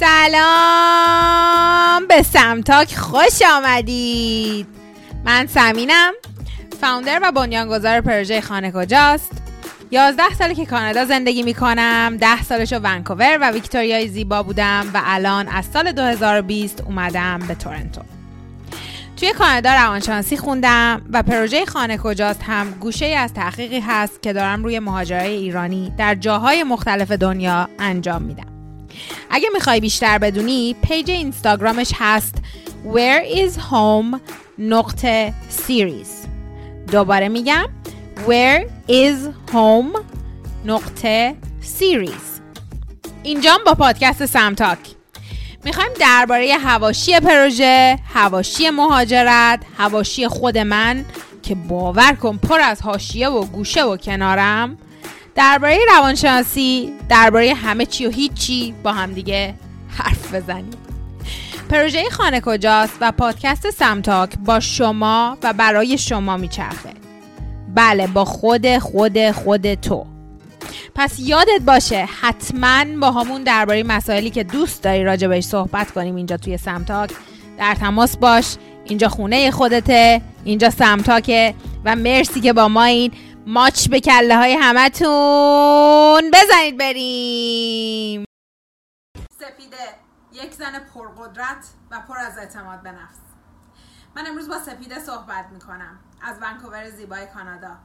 سلام. به سمتاک خوش آمدید. من سمینم فاوندر و بنیانگذار پروژه خانه کجاست؟ یازده ساله که کانادا زندگی می‌کنم ده سالشو ونکوور و ویکتوریای زیبا بودم و الان از سال 2020 اومدم به تورنتو. توی کانادا روانشناسی خوندم و پروژه خانه کجاست هم گوشه از تحقیقی هست که دارم روی مهاجرای ایرانی در جاهای مختلف دنیا انجام میدم. اگه می‌خوای بیشتر بدونی page اینستاگرامش هست. Where is home? نقطه series. دوباره میگم. Where is home? نقطه series. اینجام با پادکست سمتاک. می‌خوایم درباره حواشی پروژه، حواشی مهاجرت، حواشی خود من که باور کن پر از حاشیه و گوشه و کنارم درباره روانشناسی درباره همه چی و هیچی با هم دیگه حرف بزنیم. پروژه خانه کجاست و پادکست سمتاک با شما و برای شما میچرخه. بله با خود خود خود تو. پس یادت باشه حتما با همون درباره مسائلی که دوست داری راجع بهش صحبت کنیم اینجا توی سمتاک. در تماس باش اینجا خونه خودته اینجا سمتاکه و مرسی که با ما این ماچ به کله های همتون. بزنید بریم. سپیده یک زن پرقدرت و پر از اعتماد به نفس. من امروز با سپیده صحبت می‌کنم از ونکوور زیبای کانادا.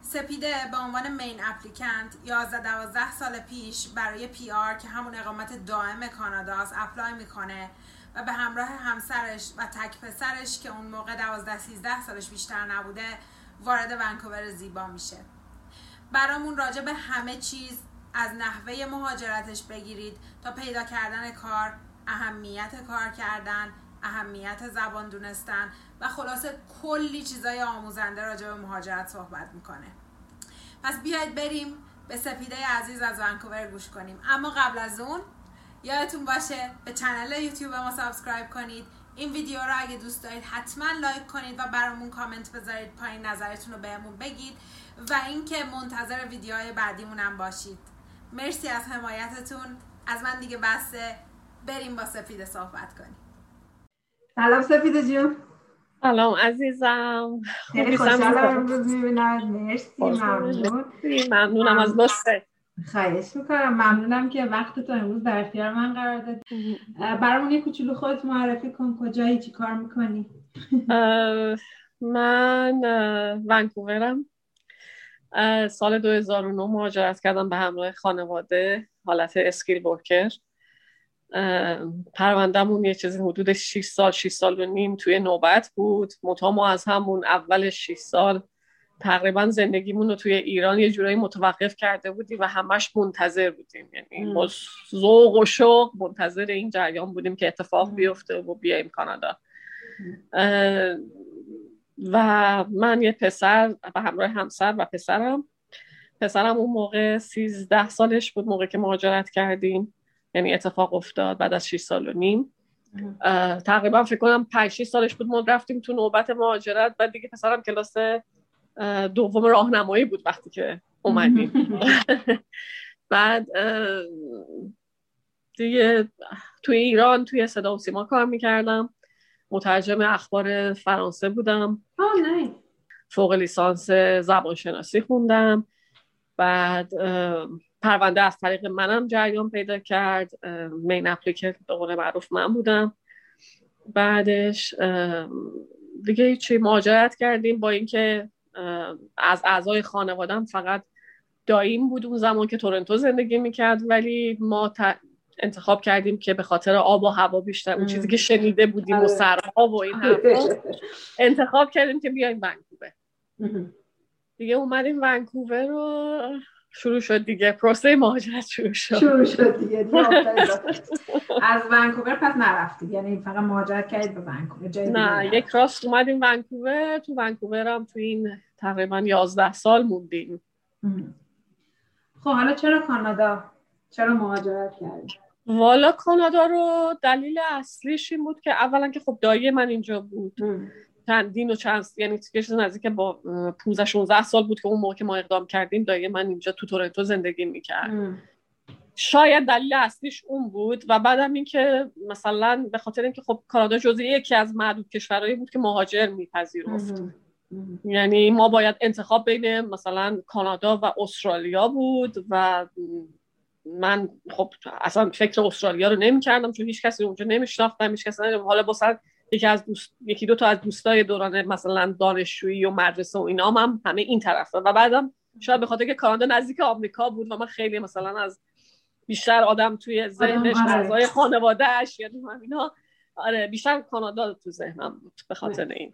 سپیده به عنوان main applicant 11 12 سال پیش برای PR که همون اقامت دائم کاناداست apply می‌کنه و به همراه همسرش و تک پسرش که اون موقع 12 13 سالش بیشتر نبوده وارد ونکوور زیبا میشه. برامون راجع به همه چیز از نحوه مهاجرتش بگیرید تا پیدا کردن کار اهمیت کار کردن اهمیت زبان دونستن و خلاصه کلی چیزای آموزنده راجع به مهاجرت صحبت می‌کنه. پس بیاید بریم به سپیده عزیز از ونکوور گوش کنیم. اما قبل از اون یادتون باشه به channel یوتیوب ما subscribe کنید. این ویدیو رو اگه دوست دارید حتما لایک کنید و برامون کامنت بذارید پایین نظرتون رو بهمون بگید و اینکه منتظر ویدیوهای بعدیمون هم باشید. مرسی از حمایتتون. از من دیگه بسته بریم با سپیده صحبت کنیم. سلام سپیده جون. سلام عزیزم. خیلی خوشحالم امروز می‌بینم. مرسی ممنون. ممنونم از لطفه خواهش می‌کنم. ممنونم که وقت تو امروز در اختیار من قرار دادی. برامون یه کوچولو خودت معرفی کن. کجایی؟ چی کار می‌کنی؟ من ونکوورم. سال 2009 مهاجرت کردم به همراه خانواده حالت اسکیل ورکر. پروندهمون یه چیزی حدود 6 سال 6 سال و نیم توی نوبت بود. متا ما از همون اول 6 سال تقریبا زندگیمون رو توی ایران یه جورایی متوقف کرده بودیم و همش منتظر بودیم. یعنی با ذوق و شوق منتظر این جریان بودیم که اتفاق بیفته و بیایم کانادا. و من یه پسر به همراه همسر و پسرم. پسرم اون موقع سیزده سالش بود موقع که مهاجرت کردیم. یعنی اتفاق افتاد بعد از 6 سال و نیم. تقریبا فکر کنم 5 سالش بود ما رفتیم تو نوبت مهاجرت. بعد دیگه پسرم کلاس دوم راهنمایی بود وقتی که اومدیم. بعد دیگه توی ایران توی صدا و سیما کار می‌کردم. مترجم اخبار فرانسه بودم. فوق لیسانس زبانشناسی خوندم. بعد پرونده از طریق منم جریان پیدا کرد. مین اپلیکت به قول معروف من بودم. بعدش دیگه چی مهاجرت کردیم با اینکه از اعضای خانوادم فقط دایم بود اون زمان که تورنتو زندگی می‌کرد. ولی ما انتخاب کردیم که به خاطر آب و هوا بیشتر اون چیزی که شنیده بودیم و سرها و این حرفا انتخاب کردیم که بیایم ونکوور. دیگه اومدیم ونکوور رو شروع شد دیگه. پروسه مهاجرت شروع شد. شروع شد دیگه. از ونکوور پس نرفتید. یعنی فقط مهاجرت کردید به ونکوور. نه یک راست اومدیم ونکوور. تو ونکوور هم تو این تقریبا 11 سال موندیم. خب حالا چرا کانادا؟ چرا مهاجرت کردید والا کانادا رو دلیل اصلیش این بود که اولا که خب دایی من اینجا بود. چندین و چند یعنی چیز نزدیک با 15 16 سال بود که اون موقع که ما اقدام کردیم دایی من اینجا تو تورنتو زندگی می‌کرد. شاید دلیل اصلیش اون بود و بعدم اینکه مثلا به خاطر اینکه خب کانادا جزء یکی از معدود کشورهایی بود که مهاجر میپذیرفت. یعنی ما باید انتخاب بین مثلا کانادا و استرالیا بود و من خب اصلا فکر استرالیا رو نمی‌کردم چون هیچ کسی اونجا نمیشناختم هیچ کسی حالا مثلا یکی از دوست... یکی دو تا از دوستای دوران مثلا دانشجویی و مدرسه و اینا هم همه این طرف و بعدم شاید به خاطر که کانادا نزدیک آمریکا بود و من خیلی مثلا از بیشتر آدم توی ذهنش آره. اعضای خانوادهش یا اینا آره بیشتر کانادا تو ذهنم بود به خاطر این.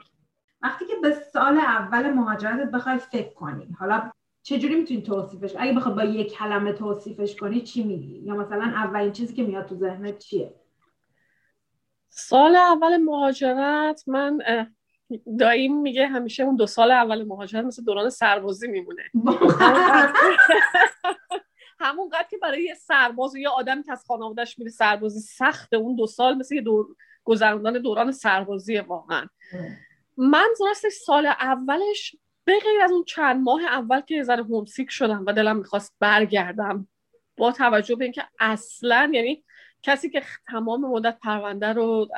وقتی که به سال اول مهاجرتت بخوای فکر کنی حالا چجوری می‌تونی توصیفش؟ اگه بخوای با یک کلمه توصیفش کنی چی میگی؟ یا مثلا اولین چیزی که میاد تو ذهنت چیه؟ سال اول مهاجرت من داییم میگه همیشه اون دو سال اول مهاجرت مثل دوران سربازی میمونه. همون قد که برای یه سرباز یا آدم که از خانوادهش میره سربازی سخته. اون دو سال مثل یه دور گذراندن دوران سربازی واقعا. من راستش سال اولش به غیر از اون چند ماه اول که یه ذره هومسیک شدم و دلم می‌خواست برگردم با توجه به اینکه اصلا یعنی کسی که تمام مدت پرونده رو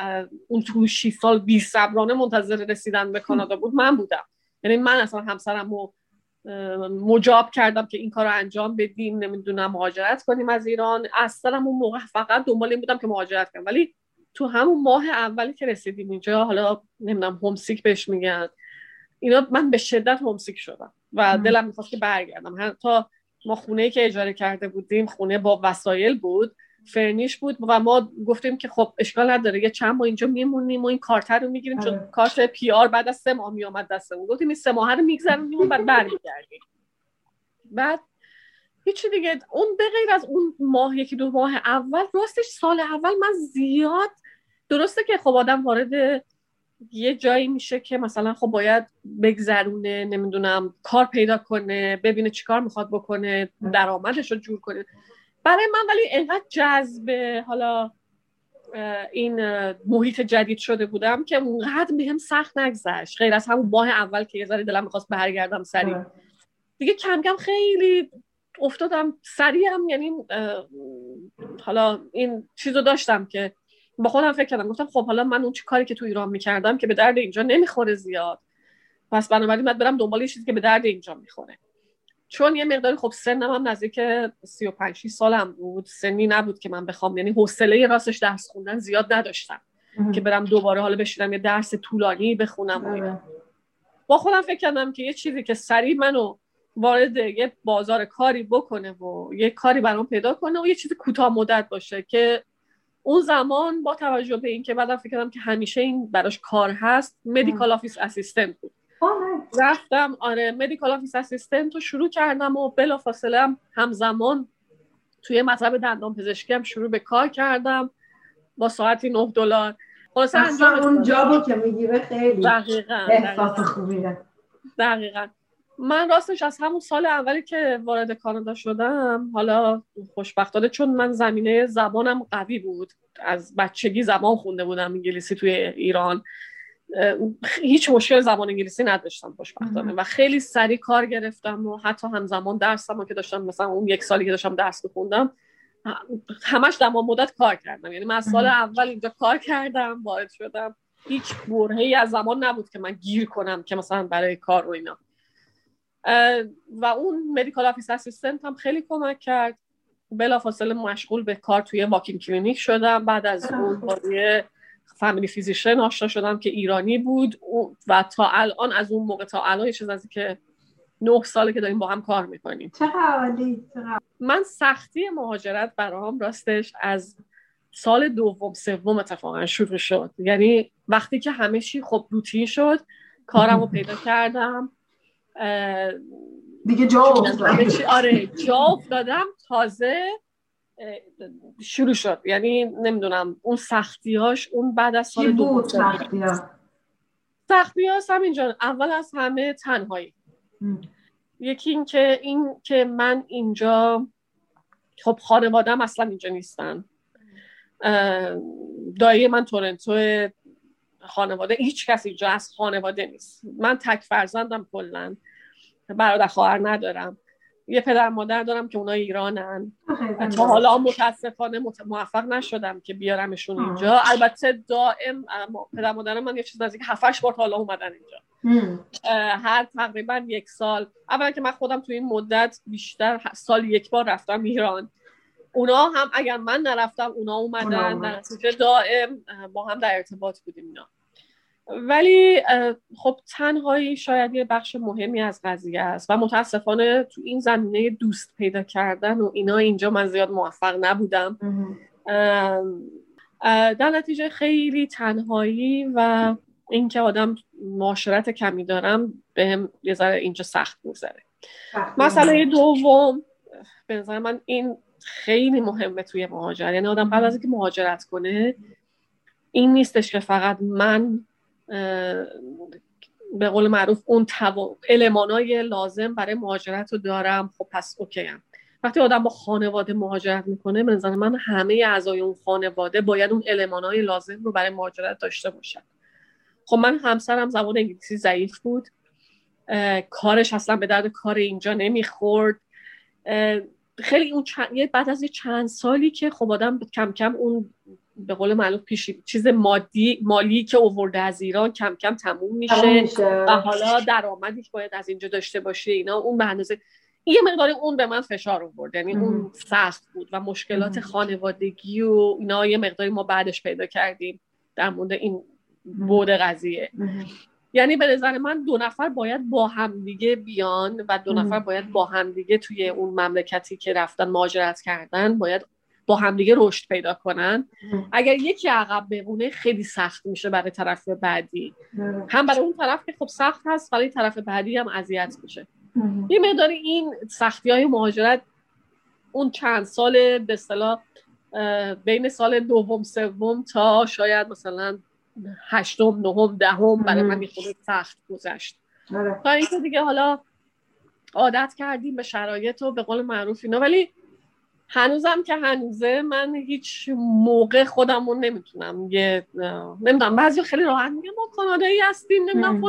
اون تو 6 سال بی صبرانه منتظر رسیدن به کانادا بود من بودم. یعنی من اصلا همسرم رو مجاب کردم که این کار رو انجام بدیم نمی‌دونم مهاجرت کنیم از ایران. اصلا اون موقع فقط دنبال این بودم که مهاجرت کنم. ولی تو همون ماه اولی که رسیدیم اینجا حالا نمی‌دونم homesick بهش میگن. اینا من به شدت homesick شدم و دلم می‌خواست که برگردم. تا ما خونه که اجاره کرده بودیم خونه با وسایل بود furnish بود و ما گفتیم که خب اشکال نداره یه چند ماه اینجا میمونیم و این کارت رو می‌گیریم چون آره. کارت PR بعد از سه ماه میامد دستمون. گفتیم این سه ماه رو میگذرونیم و بعد برمیگردیم. بعد هیچی دیگه اون به غیر از اون ماه یکی دو ماه اول راستش سال اول من زیاد درسته که خب آدم وارد یه جایی میشه که مثلا خب باید بگذرونه نمی‌دونم کار پیدا کنه ببینه چیکار می‌خواد بکنه درآمدش رو جور کنه. برای من ولی انقدر جذب حالا این محیط جدید شده بودم که اونقدر بهم سخت نگذشت. غیر از همون ماه اول که یه ذره دلم می‌خواست برگردم سریع آره. دیگه کم کم خیلی افتادم سریع هم یعنی حالا این چیزو داشتم که با خودم فکر کردم. گفتم خب حالا من اون چی کاری که تو ایران می‌کردم که به درد اینجا نمی‌خوره زیاد. پس بنابراین باید برم دنبال چیزی که به درد اینجا می‌خوره. چون یه مقداری خب سنم هم نزدیک 35 سالم بود. سنی نبود که من بخوام. یعنی حوصله راستش درس خوندن زیاد نداشتم. که برم دوباره حالا بشینم یه درس طولانی بخونم و. با خودم فکر کردم که یه چیزی که سریع منو وارد یه بازار کاری بکنه و یه کاری برام پیدا کنه و یه چیز کوتاه مدت باشه که اون زمان با توجه به اینکه بعدم فکر کردم که همیشه این براش کار هست medical office assistant بود. رفتم آره medical office assistant رو شروع کردم و بلا فاصله همزمان توی مطب دندان پزشکی هم شروع به کار کردم با ساعتی 9 دلار. خلاصه آدم اون job و که می‌گیره خیلی دقیقاً احساس خوبیه دقیقاً. من راستش از همون سال اولی که وارد کانادا شدم حالا خوشبختانه چون من زمینه زبانم قوی بود از بچگی زبان خونده بودم انگلیسی توی ایران. هیچ مشکل زبان انگلیسی نداشتم خوشبختانه و خیلی سریع کار گرفتم و حتی همزمان درسم که داشتم مثلا اون یک سالی که داشتم درس بخوندم همش در مدت کار کردم. یعنی من سال اول اینجا کار کردم وارد شدم. هیچ برهه‌ای از زمان نبود که من گیر کنم که مثلا برای کار و اینا. و اون medical office assistant هم خیلی کمک کرد. بلافاصله مشغول به کار توی walk-in clinic شدم. بعد از اون با family physician آشنا شدم که ایرانی بود. و تا الان از اون موقع تا الان یه چیز از که نه ساله که داریم با هم کار می‌کنیم. من سختی مهاجرت برام راستش از سال دوم سوم اتفاقا شروع شد. یعنی وقتی که همه چی خب روتین شد کارم رو پیدا کردم. دیگه جا آره جا افتادم تازه شروع شد. یعنی نمی‌دونم اون سختیاش اون بعد از سال دو بود سختی ها سختی اینجا اول از همه تنهایی. یکی این که این که من اینجا خب خانوادم اصلا اینجا نیستن. دایی من تورنتو خانواده هیچ کسی اینجا از خانواده نیست. من تک فرزندم کلا. برادر خواهر ندارم. یه پدر مادر دارم که اونا ایرانن. تا حالا متاسفانه موفق نشدم که بیارمشون اینجا. البته دائم پدر مادرم من یه چیز نزدیک هفتش بار تا حالا اومدن اینجا. هر تقریبا یک سال. اولا که من خودم تو این مدت بیشتر سال یک بار رفتم ایران. اونا هم اگر من نرفتم اونا اومدن در دائم با هم در ارتباط بودیم اینا. ولی خب تنهایی شاید یه بخش مهمی از قضیه است و متاسفانه تو این زمینه دوست پیدا کردن و اینا اینجا من زیاد موفق نبودم. در نتیجه خیلی تنهایی و اینکه آدم معاشرت کمی دارم بهم یه ذره اینجا سخت می‌ذاره مسئله دوم به نظر من این خیلی مهمه توی مهاجرت. یعنی آدم بعد از اینکه مهاجرت کنه این نیستش که فقط من به قول معروف اون تو... المانای لازم برای مهاجرت رو دارم. خب پس اوکی هم. وقتی آدم با خانواده مهاجرت می‌کنه به نظر من همه اعضای اون خانواده باید اون المانای لازم رو برای مهاجرت داشته باشن. خب من همسرم زبان انگلیسی ضعیف بود. کارش اصلا به درد کار اینجا نمی‌خورد. خیلی اون بعد از یه چند سالی که خب آدم کم کم اون به قول معلوم پیش چیز مادی مالی که اوورده از ایران کم کم تموم میشه, و حالا درآمدی که باید از اینجا داشته باشه اینا اون به اندازه یه مقداری اون به من فشار آورد. یعنی اون سخت بود و مشکلات خانوادگی و اینا یه مقداری ما بعدش پیدا کردیم در مورد این بود قضیه. یعنی به نظر من دو نفر باید با همدیگه بیان و دو نفر باید با همدیگه توی اون مملکتی که رفتن مهاجرت کردن باید با همدیگه رشد پیدا کنن. اگر یکی عقب بمونه خیلی سخت میشه برای طرف بعدی. هم برای اون طرف که خب سخت هست برای طرف بعدی هم اذیت میشه. یه مقدار این سختی های مهاجرت اون چند سال به اصطلاح بین سال دوم سوم تا شاید مثلا هشتم نهم دهم برای من یه سخت گذشت. آره. تا اینکه دیگه حالا عادت کردیم به شرایط و به قول معروف اینا ولی هنوزم که هنوزه من هیچ موقع خودمون نمی‌تونم یه نمی‌دونم بعضی خیلی راحت میگه ما کانادایی هستیم نمی‌دونم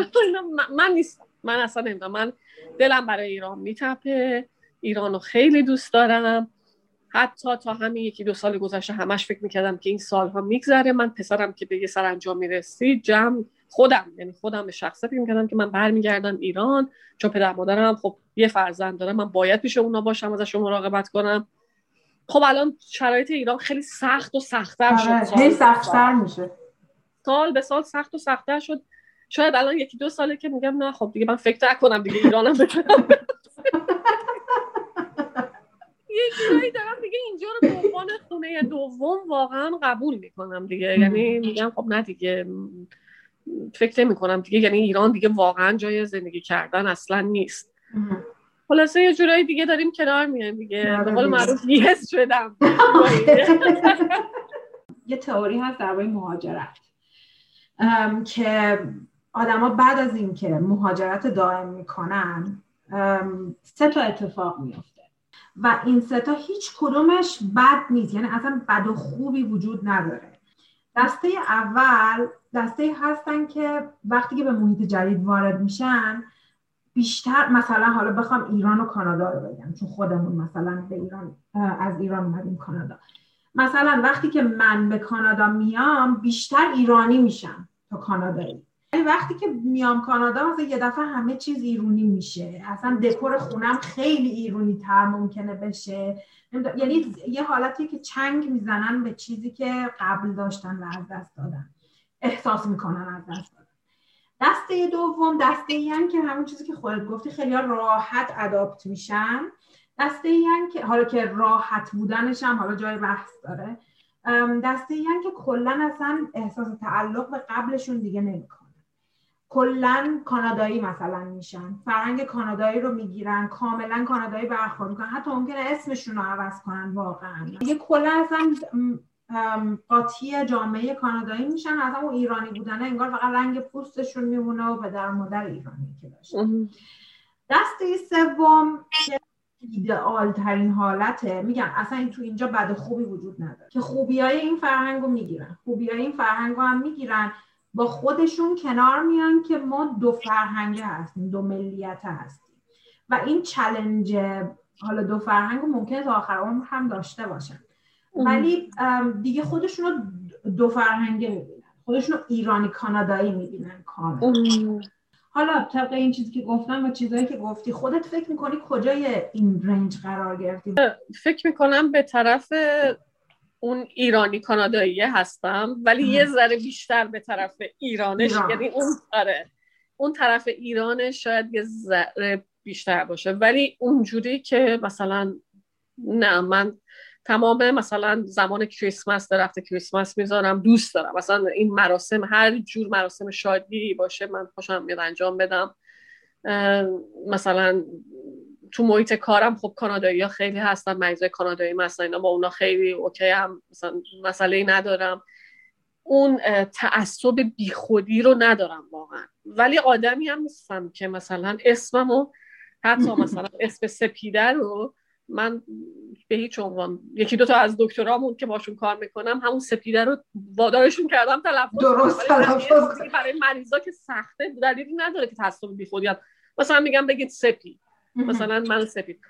من نیستم. من اصلا نمی‌دونم. من دلم برای ایران میتپه ایران رو خیلی دوست دارم. حتی تا همین یکی دو سال گذشته همش فکر می‌کردم که این سالها میگذره. من پسرم که به یه سرانجام می‌رسی جمع خودم یعنی خودم به شخصه فکر می‌کردم که من برمیگردم ایران چون پدر مادرم خب یه فرزند دارم من باید پیش اونا باشم ازشون مراقبت کنم. خب الان شرایط ایران خیلی سخت و سختتر شد. آره، خیلی سختتر میشه. سال به سال سخت و سختتر شد. شاید الان یکی دو ساله که میگم نه خب دیگه من فکر کنم دیگه ایرانم بتونم. یه جورایی دارم دیگه اینجا رو به عنوان خونه دوم واقعا قبول می‌کنم دیگه. یعنی میگم خب نه دیگه. فکر نمی کنم دیگه. یعنی ایران دیگه واقعا جای زندگی کردن اصلا نیست. خلاصه یه جورایی دیگه داریم کنار میایم دیگه. به قول معروف یس شدم. یه تئوری هست درباره مهاجرت. که آدما بعد از اینکه مهاجرت دائم می‌کنن سه تا اتفاق میفته و این سه تا هیچ کدومش بد نیست. یعنی اصلا بد و خوبی وجود نداره. دسته اول دسته هستن که وقتی که به محیط جدید وارد میشن بیشتر مثلا حالا بخوام ایران و کانادا رو بگم چون خودمون مثلا به ایران از ایران اومدیم کانادا. مثلا وقتی که من به کانادا میام بیشتر ایرانی میشم تا کانادایی. وقتی که میام کانادا مثلا یه دفعه همه چیز ایرونی میشه. اصلا دکور خونم خیلی ایرونی تر ممکنه بشه. یعنی یه حالتی که چنگ می‌زنن به چیزی که قبل داشتن و از دست دادن. احساس می‌کنن از دست دادن. دسته دوم دسته این که همون چیزی که خودت گفتی خیلی راحت اداپت میشن. دسته این که حالا که راحت بودنش هم حالا جای بحث داره. دسته این که کلا اصلا احساس تعلق به قبلشون دیگه نمی‌کنه. کلا کانادایی مثلا میشن. فرهنگ کانادایی رو می‌گیرن کاملا کانادایی برخورد می‌کنن. حتی ممکنه اسمشون رو عوض کنن واقعا. یه کلا اصلا قاطی جامعه کانادایی میشن. از اون ایرانی بودن انگار فقط رنگ پوستشون میمونه و پدر مادر ایرانی که داشتن دسته سوم که ایدئال ترین حالته. میگم اصلا تو اینجا بد خوبی وجود نداره. که خوبی های این فرهنگ رو می‌گیرن. خوبی های این فرهنگ رو هم می‌گیرن. با خودشون کنار میان که ما دو فرهنگه هستیم دو ملیت هستیم. و این چلنج حالا دو فرهنگ رو ممکنه تا آخر عمر هم داشته باشن. ولی دیگه خودشون رو دو فرهنگه می‌بینن خودشون رو ایرانی کانادایی می‌بینن کامل حالا طبق این چیزی که گفتم و چیزهایی که گفتی خودت فکر می‌کنی کجای این رنج قرار گرفتی؟ فکر می‌کنم به طرف اون ایرانی کانادایی هستم ولی یه ذره بیشتر به طرف ایرانش یعنی اون آره. اون طرف ایرانش شاید یه ذره بیشتر باشه. ولی اونجوری که مثلا نه من تمام مثلا زمان کریسمس درخت کریسمس می‌ذارم دوست دارم. مثلا این مراسم هر جور مراسم شادی باشه من خوشم میاد انجام بدم. مثلا تو محیط کارم خب کانادایی ها خیلی هستن مریضای کانادایی مثلا اینا با اونا خیلی اوکی هم مثلا مسئله ندارم. اون تعصب بیخودی رو ندارم واقعا. ولی آدمی هم نیستم که مثلا اسممو حتی مثلا اسم سپیده رو من به هیچ عنوان یکی دو تا از دکترامون که باشون کار می‌کنم همون سپیده رو وادارشون کردم تلفظ درست تلفظ برای مریضا که سخته دلیلی نداره که تعصب بیخودی مثلا میگم بگید سپید. مثلا من سپید.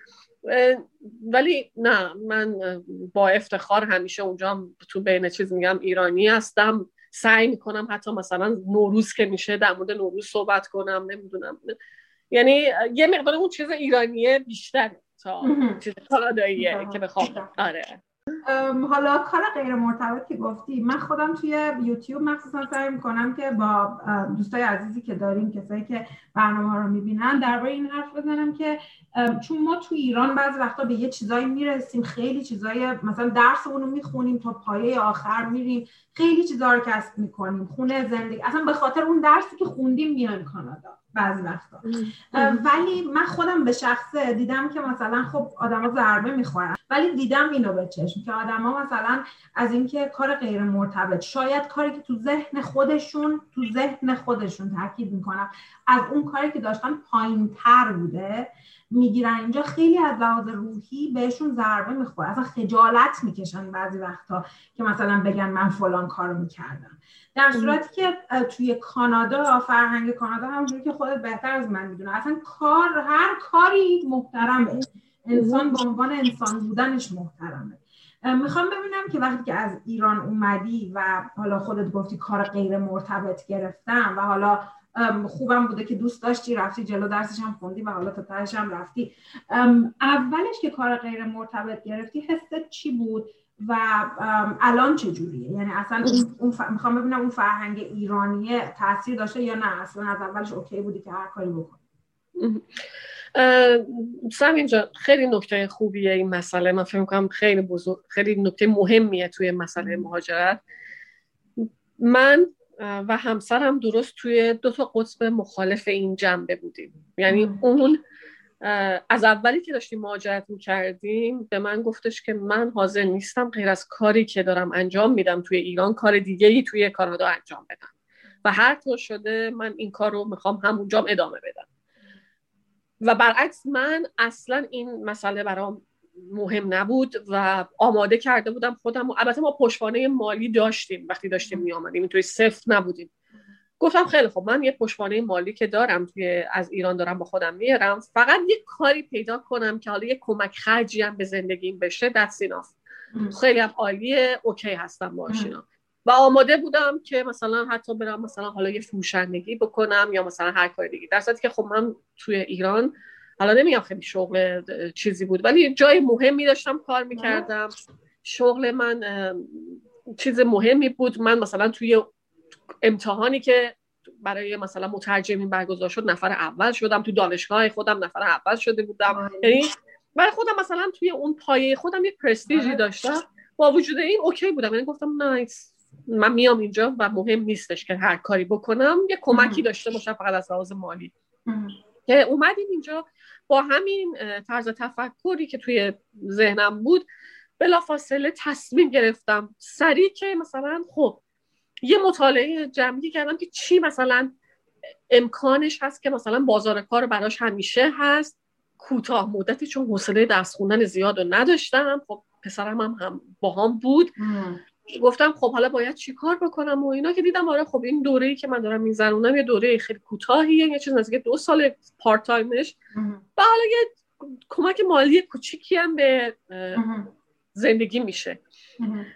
ولی نه من با افتخار همیشه اونجا تو بین چیز میگم ایرانی هستم. سعی می‌کنم حتی مثلا نوروز که میشه در مورد نوروز صحبت کنم نمی‌دونم. یعنی یه مقدار اون چیز ایرانیه بیشتره تا چیز کاناداییه که بخوام. آره. حالا کار غیر مرتبط که گفتی من خودم توی یوتیوب مخصوصا سعی می‌کنم که با دوستای عزیزی که داریم کسایی که برنامه ها رو می‌بینن درباره این حرف بزنم که چون ما تو ایران بعضی وقتا به یه چیزایی می‌رسیم خیلی چیزای مثلا درسمون رو می‌خونیم تا پایه آخر میریم خیلی چیزا رو کسب می‌کنیم خونه زندگی اصلا به خاطر اون درسی که خوندیم میایم کانادا. بعضی وقتا. ولی من خودم به شخصه دیدم که مثلا خب آدما ضربه می‌خورن ولی دیدم اینو به چشم که آدما مثلا از اینکه کار غیر مرتبط شاید کاری که تو ذهن خودشون تو ذهن خودشون تاکید می‌کنم از اون کاری که داشتن پایین تر بوده می‌گیرن. اینجا خیلی از لحاظ روحی بهشون ضربه می‌خوره. اصلا خجالت می‌کشن بعضی وقتا که مثلا بگن من فلان کارو می‌کردم. در صورتی که توی کانادا فرهنگ کانادا همونجوری که خودت بهتر از من می‌دونه اصلا کار هر کاری محترمه. انسان به عنوان انسان بودنش محترمه. می‌خوام ببینم که وقتی که از ایران اومدی و حالا خودت گفتی کار غیر مرتبط گرفتم و حالا خوبم بوده که دوست داشتی رفتی جلو درسش هم خوندی و حالا تا تهش هم رفتی. اولش که کار غیر مرتبط گرفتی حست چی بود و الان چه جوریه یعنی اصلا اون می‌خوام ببینم اون فرهنگ ایرانیه تاثیر داشته یا نه؟ اصلا از اولش اوکی بودی که هر کاری بکنی؟ سم اینجا خیلی نکته خوبیه این مسئله. من فکر کنم خیلی بزرگ خیلی نکته مهمیه توی مسئله مهاجرت. من و همسرم درست توی دو تا قطب مخالف این جنبه بودیم. یعنی اون از اولی که داشتیم مهاجرت می‌کردیم به من گفتش که من حاضر نیستم غیر از کاری که دارم انجام میدم توی ایران کار دیگه ای توی کانادا انجام بدم. و هر طور شده من این کار رو می‌خوام همونجا ادامه بدم. و برعکس من اصلا این مسئله برام مهم نبود و آماده کرده بودم خودم البته ما پشتوانه مالی داشتیم وقتی داشتیم می آمدیم اینطوری صفر نبودیم. گفتم خیلی خب من یه پشتوانه مالی که دارم توی از ایران دارم با خودم میارم فقط یه کاری پیدا کنم که حالا یه کمک خرجی هم به زندگیم بشه دست خیلی هم عالیه اوکی هستم باش و آماده بودم که مثلا حتی برم مثلا حالا یه فروشندگی بکنم یا مثلا هر کاری دیگه. در که خب من توی ایران حالا نمیگم خیلی شغل چیزی بود. ولی جای مهمی داشتم کار می‌کردم. شغل من چیز مهمی بود. من مثلا توی امتحانی که برای مثلا مترجمین برگزار شد نفر اول شدم. تو دانشگاه خودم نفر اول شده بودم. یعنی برای خودم مثلا توی اون پایه خودم یه پرستیژی. داشتم. با وجود این اوکی بودم. یعنی گفتم نایس. من میام اینجا و مهم نیستش که هر کاری بکنم. یه کمکی داشته باشم فقط از لحاظ مالی. که اومدیم اینجا با همین طرز تفکری که توی ذهنم بود بلافاصله تصمیم گرفتم سریع که مثلا خب یه مطالعه جمعی کردم که چی مثلا امکانش هست که مثلا بازار کار براش همیشه هست. کوتاه مدتی چون حوصله درس خوندن زیاد رو نداشتم. خب پسرم هم, هم با هم بود. گفتم خب حالا باید چی کار بکنم و اینا که دیدم آره خب این دوره که من دارم میزنونم یه دوره خیلی کوتاهیه یه چیز نزدیک دو سال پارت تایمش و حالا یه کمک مالی کوچیکی هم به زندگی میشه.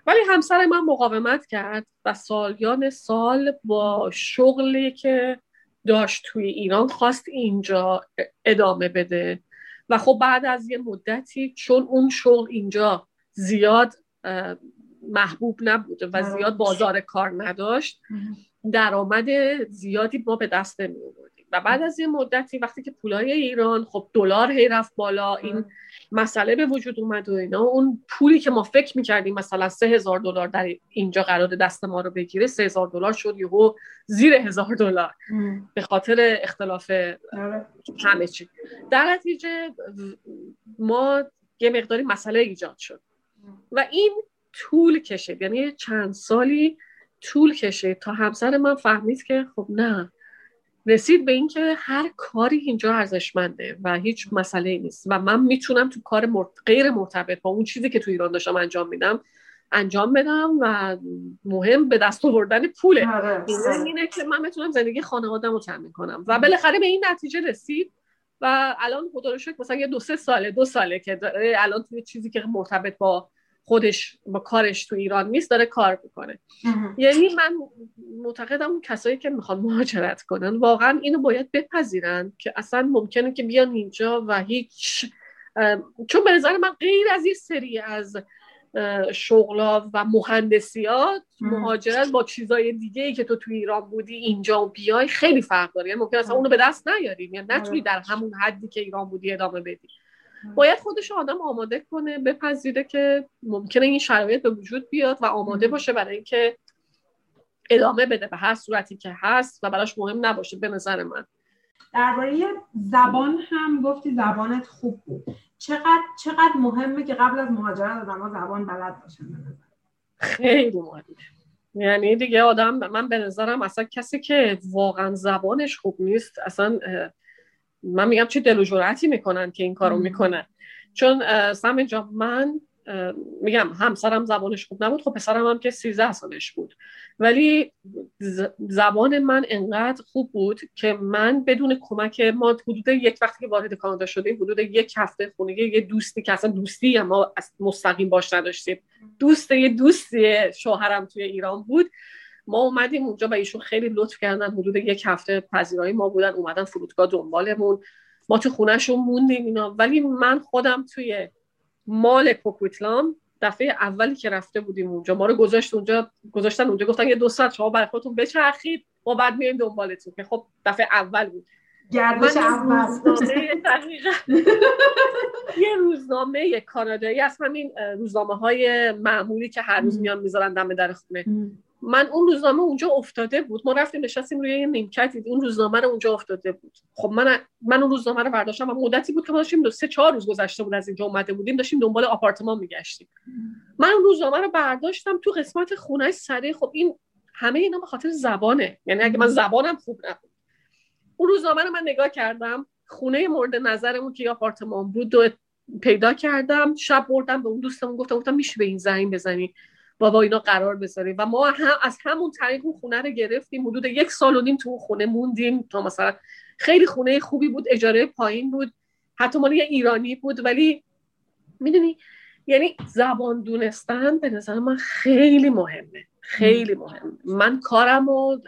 ولی همسر من مقاومت کرد و سالیان سال با شغلی که داشت توی ایران خواست اینجا ادامه بده. و خب بعد از یه مدتی چون اون شغل اینجا زیاد محبوب نبوده و آره. زیاد بازار کار نداشت. درآمد زیادی ما به دست نمی و بعد از یه مدتی وقتی که پولای ایران خب دلار هی رفت بالا این مسئله به وجود اومد و اینا. اون پولی که ما فکر می‌کردیم مثلا سه هزار دلار در اینجا قرار دست ما رو بگیره سه هزار دلار شد یهو زیر هزار دلار. به خاطر اختلاف آره. همه چی. در نتیجه ما یه مقداری مسئله ایجاد شد. و این طول کشید یعنی چند سالی طول کشید تا همسر من فهمید که خب نه. رسید به اینکه هر کاری اینجا ارزشمنده و هیچ مسئله نیست. و من می‌تونم تو کار غیر مرتبط با اون چیزی که تو ایران داشتم انجام میدم انجام بدم و مهم به دست آوردن پوله. آره، اینه که من بتونم زندگی خانوادم رو تامین کنم. و بالاخره به این نتیجه رسید و الان خدا رو شکر مثلا یه دو سه ساله دو ساله که الان توی چیزی که مرتبط با خودش با کارش تو ایران نیست داره کار می‌کنه. یعنی من معتقدم اون کسایی که می‌خوان مهاجرت کنن واقعا اینو باید بپذیرن که اصلا ممکنه که بیان اینجا و هیچ چون به نظر من غیر از این سری از شغلا و مهندسیات مهاجرت با چیزای دیگه ای که تو تو ایران بودی اینجا بیای خیلی فرق داره. یعنی ممکن اصلا اونو به دست نیاریم. یعنی نتونی در همون حدی که ایران بودی ادامه بدی. باید خودش آدم آماده کنه بپذیره که ممکنه این شرایط به وجود بیاد و آماده باشه برای اینکه ادامه بده به هر صورتی که هست و براش مهم نباشه به نظر من. درباره زبان هم گفتی زبانت خوب بود. چقدر چقدر مهمه که قبل از مهاجرت آدم زبان بلد باشن خیلی مهمه. یعنی دیگه آدم من به نظرم اصلا کسی که واقعا زبانش خوب نیست اصلا من میگم چه دل و جرأتی می‌کنن که این کارو می‌کنن. چون سم جا من میگم همسرم زبانش خوب نبود خب پسرم هم که 13 سالش بود. ولی زبان من انقدر خوب بود که من بدون کمک ما حدود یک وقتی که وارد کانادا شدیم حدود یک هفته خونه یه دوستی که اصلا دوستی ما مستقیم باش نداشتیم. دوست یه دوستی شوهرم توی ایران بود. ما اومدیم اونجا و ایشون خیلی لطف کردن. حدود یک هفته پذیرایی ما بودن اومدن فرودگاه دنبالمون. ما تو خونهشون موندیم اینا. ولی من خودم توی مال کوکویتلام دفعه اولی که رفته بودیم اونجا ما رو گذاشت اونجا گذاشتن اونجا گفتن یه دو ساعت شما برای خودتون بچرخید ما بعد میایم دنبالتون. که خب دفعه اول بود. گردش اول یه روزنامه کانادایی از همین روزنامه های معمولی که هر روز میان می‌ذارن دم در خونه. من اون روزنامه اونجا افتاده بود. ما رفتیم نشستیم روی یه نیمکتی اون روزنامه رو اونجا افتاده بود. خب من من اون روزنامه رو برداشتم. و مدتی بود که ما داشتیم دو سه چهار روز گذشته بود از اینجا اومده بودیم. داشتیم دنبال آپارتمان میگشتیم. من اون روزنامه رو برداشتم تو قسمت خونه سری خب این همه اینا به خاطر زبانه. یعنی اگه من زبانم خوب نبود. اون روزنامه رو من نگاه کردم. خونه مورد نظرمون که آپارتمان بود و پیدا کردم. شب بردم به اون دوستمون گفتم گفتم میشه به این زنگ بزنی؟ با اینا قرار بذاریم. و ما هم از همون طریق اون خونه رو گرفتیم. حدود یک سال و نیم تو خونه موندیم تا مثلا خیلی خونه خوبی بود اجاره پایین بود. حتی مال یه ایرانی بود. ولی می‌دونی یعنی زبان دونستن به نظر من خیلی مهمه. خیلی مهم من کارم رو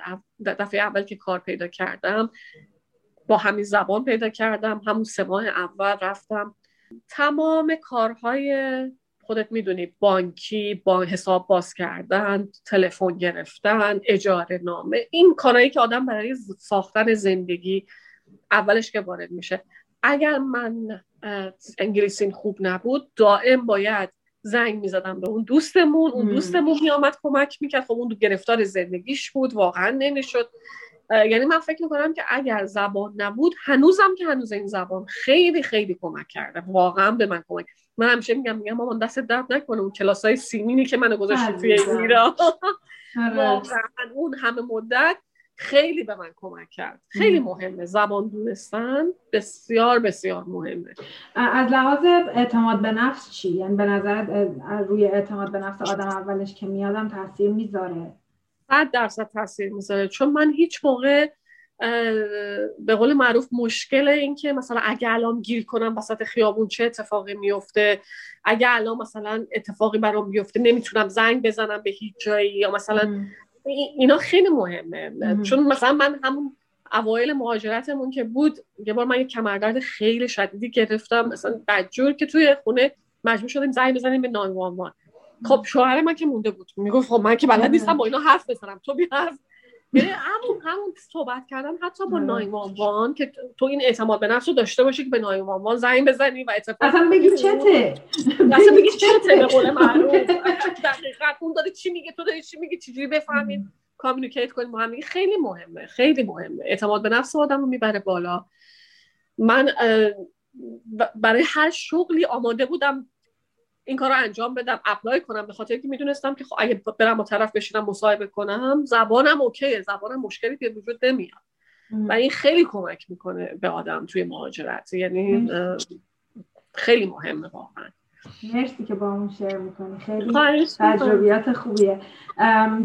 دفعه اول که کار پیدا کردم با همین زبان پیدا کردم. همون سه ماه اول رفتم. تمام کارهای خودت می‌دونی بانکی با حساب باز کردن تلفن گرفتن اجاره نامه این کارهایی که آدم برای ساختن زندگی اولش که وارد میشه. اگر من انگلیسی خوب نبود دائم باید زنگ می‌زدم به اون دوستمون اون دوستمون میامد کمک می‌کرد. خب اون گرفتار زندگیش بود واقعا نمی‌شد. یعنی من فکر می‌کنم که اگر زبان نبود هنوزم که هنوز این زبان خیلی خیلی کمک کرده. واقعا به من کمک من همیشه میگم میگم مامان دست درد نکنه اون کلاس های سیمینی که منو گذاشت توی ایران. آره. اون همه مدت خیلی به من کمک کرد. خیلی مهمه. زبان دونستن بسیار بسیار مهمه. از لحاظ اعتماد به نفس چی؟ یعنی به نظرت روی اعتماد به نفس آدم اولش که میادم تاثیر می‌ذاره؟ صد درصد تاثیر می‌ذاره. چون من هیچ موقع به قول معروف مشکل این که مثلا اگه الان گیر کنم وسط خیابون چه اتفاقی میفته؟ اگه الان مثلا اتفاقی برام بیفته نمی‌تونم زنگ بزنم به هیچ جایی یا مثلا اینا خیلی مهمه. چون مثلا من همون اوایل مهاجرتمون که بود یه بار من یه کمرگرد خیلی شدیدی گرفتم مثلا بدجور که توی خونه مجبور شدیم زنگ بزنیم به نانوان خب شوهر من که مونده بود. می‌گفت خب من که بلد نیستم با اینا حرف بزنم. تو بیا حرف یعنی همون همون صحبت کردن حتی با نایوان که تو این اعتماد به نفس رو داشته باشی که به نایوان زنگ بزنی و اتفاق اصلا بگی چته. اصلا بگی چته به قول معروف. دقیقاً. اون داره چی میگه تو داری چی میگی چجوری بفهمین؟ communicate کنیم. با هم خیلی مهمه خیلی مهمه. اعتماد به نفس آدم رو می‌بره بالا. من برای هر شغلی آماده بودم این کار رو انجام بدم apply کنم به خاطر که می‌دونستم که خب اگه برم با طرف بشینم مصاحبه کنم زبانم okay ه زبانم مشکلی به وجود نمیاد. و این خیلی کمک می‌کنه به آدم توی مهاجرت. یعنی خیلی مهمه واقعا. مرسی که باهامون share می‌کنی. خیلی تجربیات خوبیه.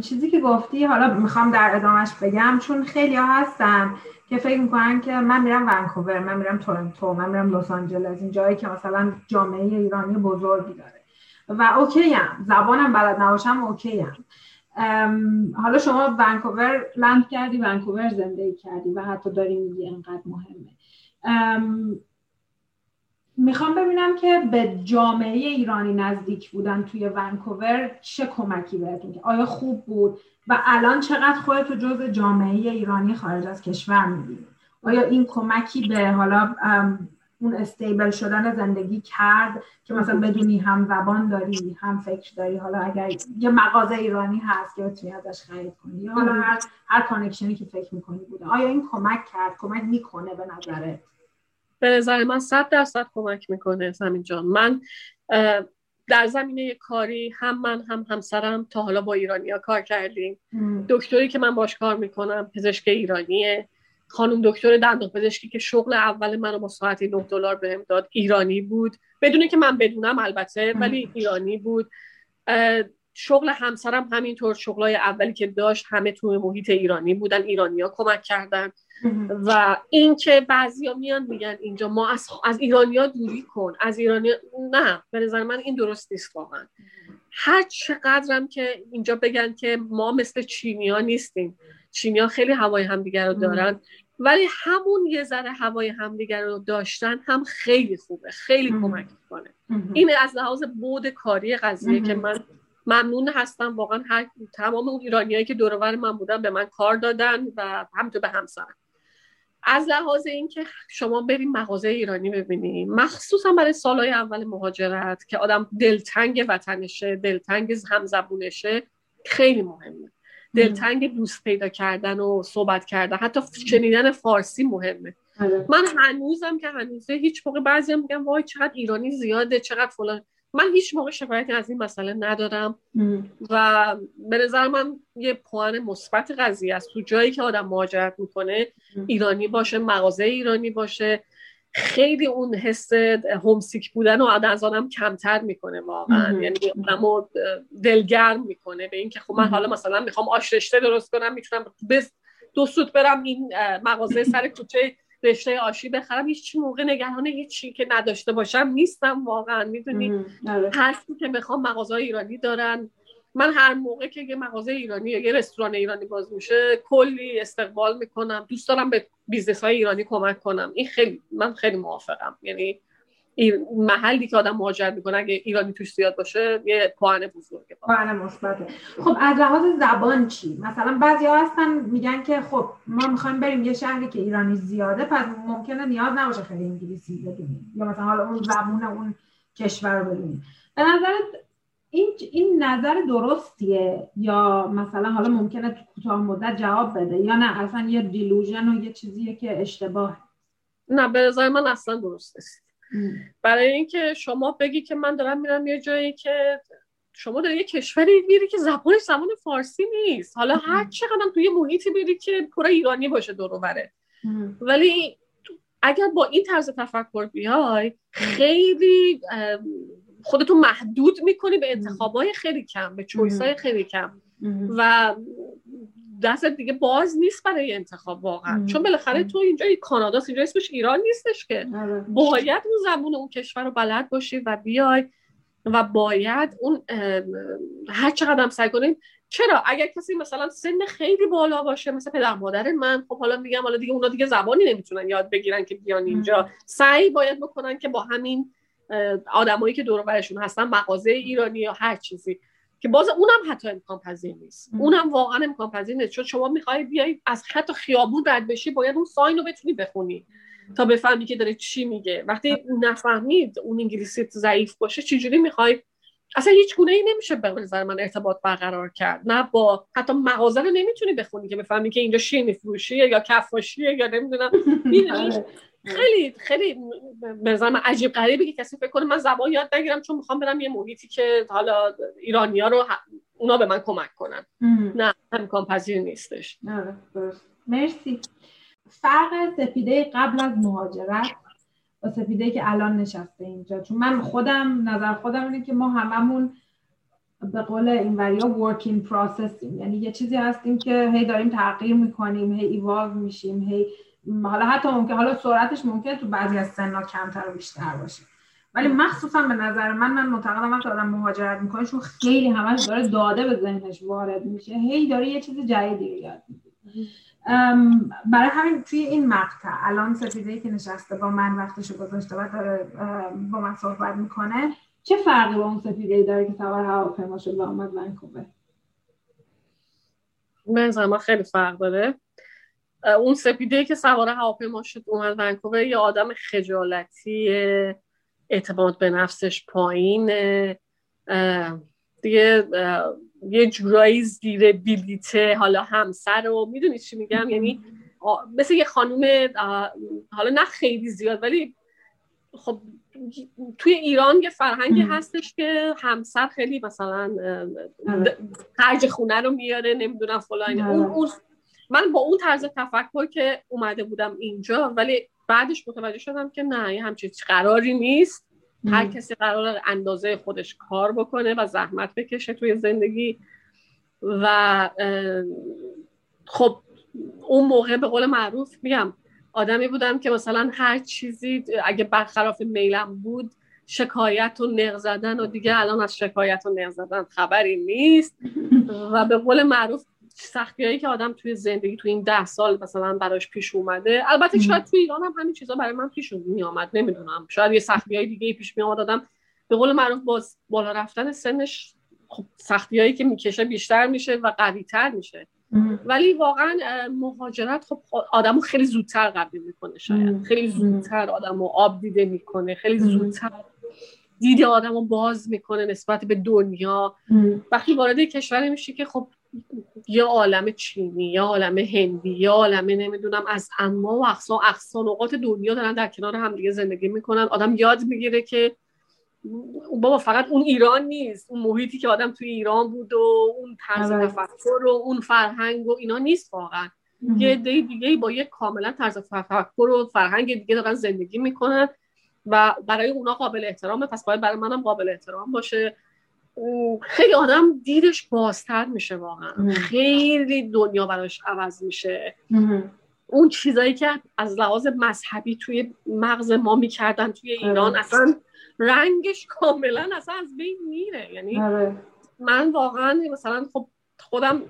چیزی که گفتی حالا می‌خوام در ادامهش بگم چون خیلی ها هستن که فکر می‌کنن که من میرم ونکوور من میرم تورنتو من میرم لس آنجلس این جایی که مثلا جامعه ایرانی بزرگی داره. و okay م زبانم بلد نباشم okay م. حالا شما ونکوور land کردی ونکوور زندگی کردی و حتی داری میگی انقدر مهمه. می‌خوام ببینم که به جامعه ایرانی نزدیک بودن توی ونکوور چه کمکی بهتون که آیا خوب بود؟ و الان چقدر خودتو جز جامعه ایرانی خارج از کشور می‌بینی؟ آیا این کمکی به حالا اون stable شدن زندگی کرد که مثلا بدونی هم زبان داری هم فکر داری؟ حالا اگر یه مغازه ایرانی هست که بتونی ازش خرید کنی یا حالا هر هر connection ی که فکر می‌کنی بوده. آیا این کمک کرد؟ کمک می‌کنه به نظرت؟ به نظر من صد درصد کمک می‌کنه زمین جان. من در زمینه کاری هم من هم همسرم تا حالا با ایرانیا کار کردیم. دکتری که من باش کار می‌کنم پزشک ایرانیه. خانم دکتر دندان پزشکی که شغل اول منو با ساعتی 9 دلار بهم داد ایرانی بود. بدون که من بدونم البته ولی ایرانی بود. شغل همسرم همینطور شغلای اولی که داشت همه توی محیط ایرانی بودن ایرانیا کمک کردن. و اینکه بعضیا میان میگن اینجا ما از, از ایرانیا دوری کن. از ایرانیا نه به نظر من این درست نیست واقعا. هر چقدرم که اینجا بگن که ما مثل چینیا نیستیم. چینیا خیلی هوای همدیگر رو دارن. ولی همون یه ذره هوای همدیگر رو داشتن هم خیلی خوبه. خیلی کمک می‌کنه. این از لحاظ بود کاری قضیه که من ممنون هستم. واقعا هر تمام اون ایرانیایی که دورور من بودن به من کار دادن و همینطور به همسرم. از لحاظ اینکه شما بریم مغازه ایرانی ببینیم مخصوصا برای سالهای اول مهاجرت که آدم دلتنگ وطنشه دلتنگ همزبونشه خیلی مهمه. دلتنگ دوست پیدا کردن و صحبت کردن حتی شنیدن فارسی مهمه. آره. من هنوزم که هنوزه هیچ موقع بعضی هم میگم وای چقدر ایرانی زیاده چقدر فلان. من هیچ موقع شکایتی از این مسئله ندارم و به نظر من یه پوان مثبت قضیه است. تو جایی که آدم مهاجرت می‌کنه ایرانی باشه مغازه ایرانی باشه خیلی اون حس همسیک بودن و از آدم کمتر می‌کنه واقعا. یعنی آدم دلگرم می‌کنه به اینکه خب من حالا مثلا می‌خوام آش رشته درست کنم می‌تونم دو سوت برم این مغازه سر کوچه رشته آشی بخرم هیچ موقع نگران هیچی که نداشته باشم نیستم واقعا. می‌دونی؟ آره. هرچی که بخوام مغازه ایرانی دارن. من هر موقع که یه مغازه ایرانی یا یه رستوران ایرانی باز میشه کلی استقبال می‌کنم. دوست دارم به business های ایرانی کمک کنم. این خیلی من خیلی موافقم. یعنی محلی که آدم مهاجرت می‌کنه اگه ایرانی توش زیاد باشه یه پوان بزرگه. پوان مثبته. خب از لحاظ زبان چی؟ مثلا بعضی ها هستن میگن که خب ما می‌خوایم بریم یه شهری که ایرانی زیاده پس ممکنه نیاز نباشه خیلی انگلیسی بدونیم. یا مثلا حالا اون زبون اون کشور رو بدونیم. به نظرت این این نظر درستیه؟ یا مثلا حالا ممکنه تو کوتاه مدت جواب بده؟ یا نه اصلا یه دیلوژن و یه چیزیه که اشتباه نه به نظر من اصلا درست است برای اینکه شما بگی که من دارم میرم یه جایی که شما داری یه کشوری میری که زبانش زبان فارسی نیست. حالا هر چقدر توی محیطی میری که پر ایرانی باشه دور بره. ولی اگر با این طرز تفکر بیای خیلی خودتو محدود می‌کنی به انتخابای خیلی کم به چویس های خیلی کم. و دست دیگه باز نیست برای انتخاب واقعا. چون بالاخره تو اینجا کانادا اینجا اسمش ایران نیستش که. آره. باید اون زبون اون کشور رو بلد باشی و بیای و باید اون هر چقدر سعی کنیم. چرا؟ اگر کسی مثلا سن خیلی بالا باشه مثل پدر مادر من خب حالا میگم حالا دیگه اونا دیگه زبانی نمی‌تونن یاد بگیرن که بیان اینجا. سعی باید بکنن که با همین آدمایی که دور برشون هستن مغازه ایرانی یا هر چیزی. که باز اونم حتی امکان پذیر نیست اونم واقعا امکان پذیر نیست. چون شما می‌خوای بیای از خط خیابون رد بشی باید اون ساین رو بتونی بخونی تا بفهمی که داره چی میگه. وقتی نفهمید اون انگلیسی ضعیف باشه چجوری می‌خوای؟ اصلا هیچ گونه ای نمیشه به نظر من ارتباط برقرار کرد. نه با حتی مغازه رو نمی‌تونی بخونی که بفهمی که اینجا شیر میفروشیه یا کفاشیه یا نمی‌دونم. خیلی خیلی به نظر عجیب غریبه که کسی فکر کنه من زبان یاد بگیرم چون می‌خوام برم یه محیطی که حالا ایرانیا رو اونا به من کمک کنن. نه امکان پذیر نیستش. آره، مرسی. فرق سپیده قبل از مهاجرت با سپیده که الان نشسته اینجا. چون من خودم نظر خودم اینه که ما هممون به قول این وریا in processing یعنی یه چیزی هستیم که هی داریم تغییر می‌کنیم هی ایوالو میشیم هی حالا حتی ممکن حالا سرعتش ممکنه تو بعضی از سنا کمتر و بیشتر باشه. ولی مخصوصا به نظر من من معتقدم وقتی آدم مهاجرت می‌کنه چون خیلی همش داره داده به ذهنش وارد میشه. هی داره یه چیز جدیدی یاد می‌گیره برای همین توی این مقطع الان سفیده که نشسته با من وقتشو گذاشته و داره با من صحبت می‌کنه چه فرقی با اون سفیده داره که سوار هواپیما شد و آمد ونکوور؟ من خیلی فرق داره. اون سپیده که سوار هواپیما شد اومد ونکوور یه آدم خجالتی اعتماد به نفسش پایین دیگه یه جورایی زیر بیلیته حالا همسر رو می‌دونید چی میگم؟ یعنی مثل یه خانوم حالا نه خیلی زیاد ولی خب توی ایران یه فرهنگی هستش که همسر خیلی مثلا خرج خونه رو میاره نمی‌دونم فلان. اون من با اون طرز تفکر که اومده بودم اینجا ولی بعدش متوجه شدم که نه یه همچین قراری نیست. هر کسی قرار اندازه خودش کار بکنه و زحمت بکشه توی زندگی. و خب اون موقع به قول معروف میگم آدمی بودم که مثلا هر چیزی اگه برخلاف میلم بود شکایت و نق زدن و دیگه الان از شکایت و نق زدن خبری نیست. و به قول معروف سختی هایی که آدم توی زندگی توی این ده سال مثلا براش پیش اومده. البته شاید توی ایران هم همین چیزا برای من پیش می آمد نمی‌دونم. شاید یه سختی های دیگه پیش می آمد آدم به قول معروف باز بالا رفتن سنش خب سختی هایی که می‌کشه بیشتر میشه و قوی تر میشه ولی واقعا مهاجرت خب آدمو خیلی زودتر قبول می‌کنه شاید. خیلی زودتر آدمو آب دیده می‌کنه خیلی زودتر دید آدمو باز می‌کنه نسبت به دنیا. وقتی وارد کشوری میشی که خب یه عالم چینی یه عالم هندی یه عالم نمی‌دونم از اما و اقصا اقصا نقاط دنیا دارن در کنار هم دیگه زندگی می‌کنن. آدم یاد می‌گیره که بابا فقط اون ایران نیست اون محیطی که آدم توی ایران بود و اون طرز آره. تفکر و اون فرهنگ و اینا نیست واقعا. یه دی دیگه با یه کاملا طرز تفکر و فرهنگ دیگه دارن زندگی می‌کنن و برای اونا قابل احترامه پس باید برای منم قابل احترام باشه. خیلی آدم دیدش بازتر میشه واقعا. خیلی دنیا براش عوض میشه. اون چیزایی که از لحاظ مذهبی توی مغز ما می‌کردن توی ایران اصلا رنگش کاملا اصلا از بین میره. یعنی آره. من واقعا مثلا خب خودم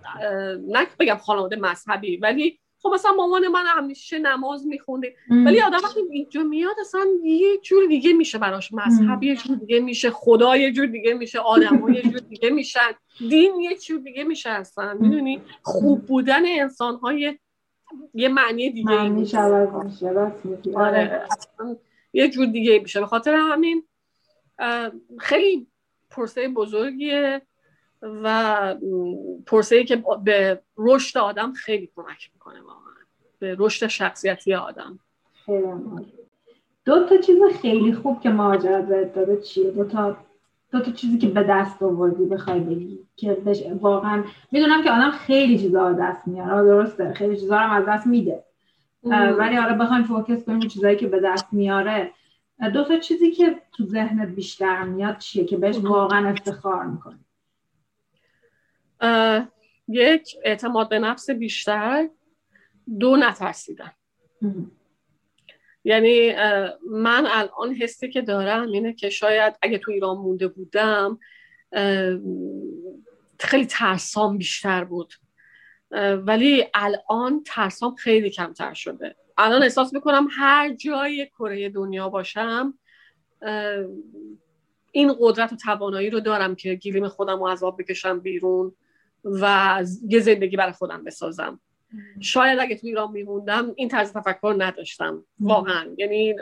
نه بگم خانواده مذهبی ولی خب مثلا مامان من همیشه نماز میخونده. ولی آدم وقتی اینجا میاد اصلا یه جور دیگه میشه براش. مذهب یه جور دیگه میشه خدا یه جور دیگه میشه آدم یه جور دیگه میشن دین یه جور دیگه میشه اصلا. می‌دونی؟ خوب بودن انسان های یه معنی دیگه میشه آره. یه جور دیگه میشه. به خاطر همین خیلی پرسه بزرگیه. و پرسه که به رشد آدم خیلی کمک می‌کنه واقعا. به رشد شخصیتی آدم. دو تا چیز خیلی خوب که مهاجرت بهت داده چیه؟ دو تا دو تا چیزی که به دست آوردی بخوای بگی که بش... واقعا می‌دونم که آدم خیلی چیزا دست میاره. درسته خیلی چیزا رو از دست میده. ولی حالا بخوایم فوکس کنیم چیزایی که به دست میاره. دو تا چیزی که تو ذهنت بیشتر میاد چیه که بهش واقعا افتخار می‌کنی؟ یک اعتماد به نفس بیشتر دو نترسیدن. یعنی من الان حسی که دارم اینه که شاید اگه تو ایران مونده بودم خیلی ترسام بیشتر بود. ولی الان ترسام خیلی کمتر شده. الان احساس می‌کنم هر جای کره دنیا باشم این قدرت و توانایی رو دارم که گیلیم خودم رو عذاب بکشم بیرون. و یه زندگی برای خودم بسازم. شاید اگه تو ایران میموندم این طرز تفکر نداشتم واقعا. یعنی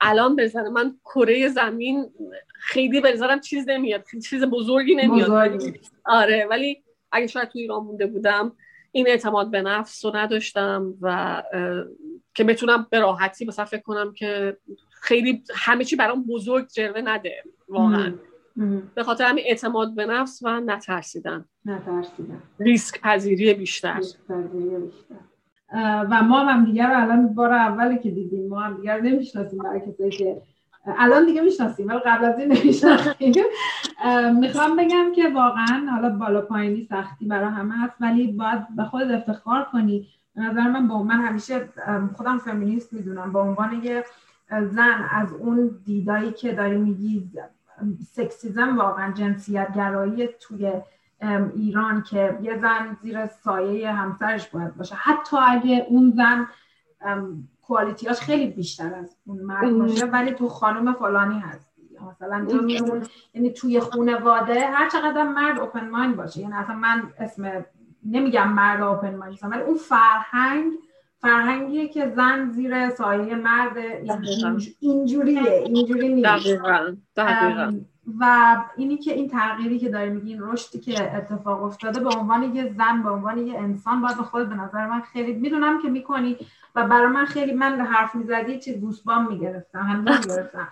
الان به من کره زمین خیلی به نظرم چیز نمیاد چیز بزرگی نمیاد. آره ولی اگه شاید تو ایران مونده بودم این اعتماد به نفس رو نداشتم و که بتونم به راحتی مثلا فکر کنم که خیلی همه چی برام بزرگ جلوه نده واقعا. به خاطر همین اعتماد به نفس و نترسیدن. نترسیدن. ریسک پذیری بیشتر. و ما هم دیگر رو الان بار اولی که دیدیم ما هم دیگر نمی‌شناسیم برای کسایی که الان دیگه می‌شناسیم ولی قبل از این نمی‌شناسیم. می‌خوام بگم که واقعا حالا بالا پایینی سختی برای همه هست ولی باید به خود افتخار کنی. به نظر من با من همیشه خودم فمینیست می‌دونم با عنوان یه زن از اون دیدایی که داری میگی سکسیزم واقعا جنسیت گرایی توی ایران که یه زن زیر سایه همسرش باید باشه. حتی اگه اون زن کوالیتیاش خیلی بیشتر از اون مرد باشه ولی تو خانم فلانی هست مثلا تو یعنی توی خانواده هر چقدر مرد اوپن مایند باشه. یعنی اصلا من اسم نمیگم مرد اوپن مایند ولی اون فرهنگ فرهنگیه که زن زیر سایه مرد اینجوریه اینجوری نیست. و اینی که این تغییری که داری میگی این رشدی که اتفاق افتاده به عنوان یه زن به عنوان یه انسان باید به خود به نظر من خیلی می‌دونم که می‌کنی و برای من خیلی من حرف می‌زدی چه goosebump می‌گرفتم هم می‌گرفتم.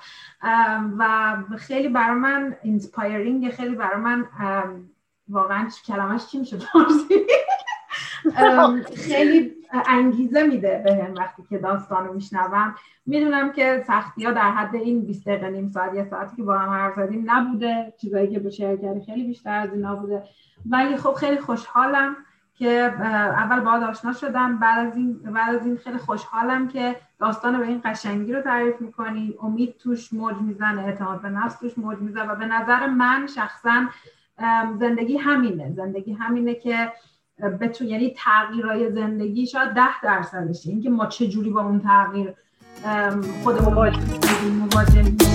و خیلی برای من inspiring خیلی برای من واقعا کلمش چی میشه؟ خیلی انگیزه میده به هم وقتی که داستان رو میشنوم. می‌دونم که سختی ها در حد این 20 دقیقه نیم ساعت یه ساعتی که با هم حرف زدیم نبوده. چیزایی که شیر کردی خیلی بیشتر از اینا بوده ولی خب خیلی خوشحالم که اول باید آشنا شدم بعد از این بعد از این خیلی خوشحالم که داستان به این قشنگی رو تعریف می‌کنی. امید توش موج می‌زنه اعتماد به نفس توش موج می‌زنه و به نظر من شخصا زندگی همینه. زندگی همینه که بتون یعنی تغییرهای زندگی شاید ده درصدشه. اینکه ما چه جوری با اون تغییر خودمون مواجه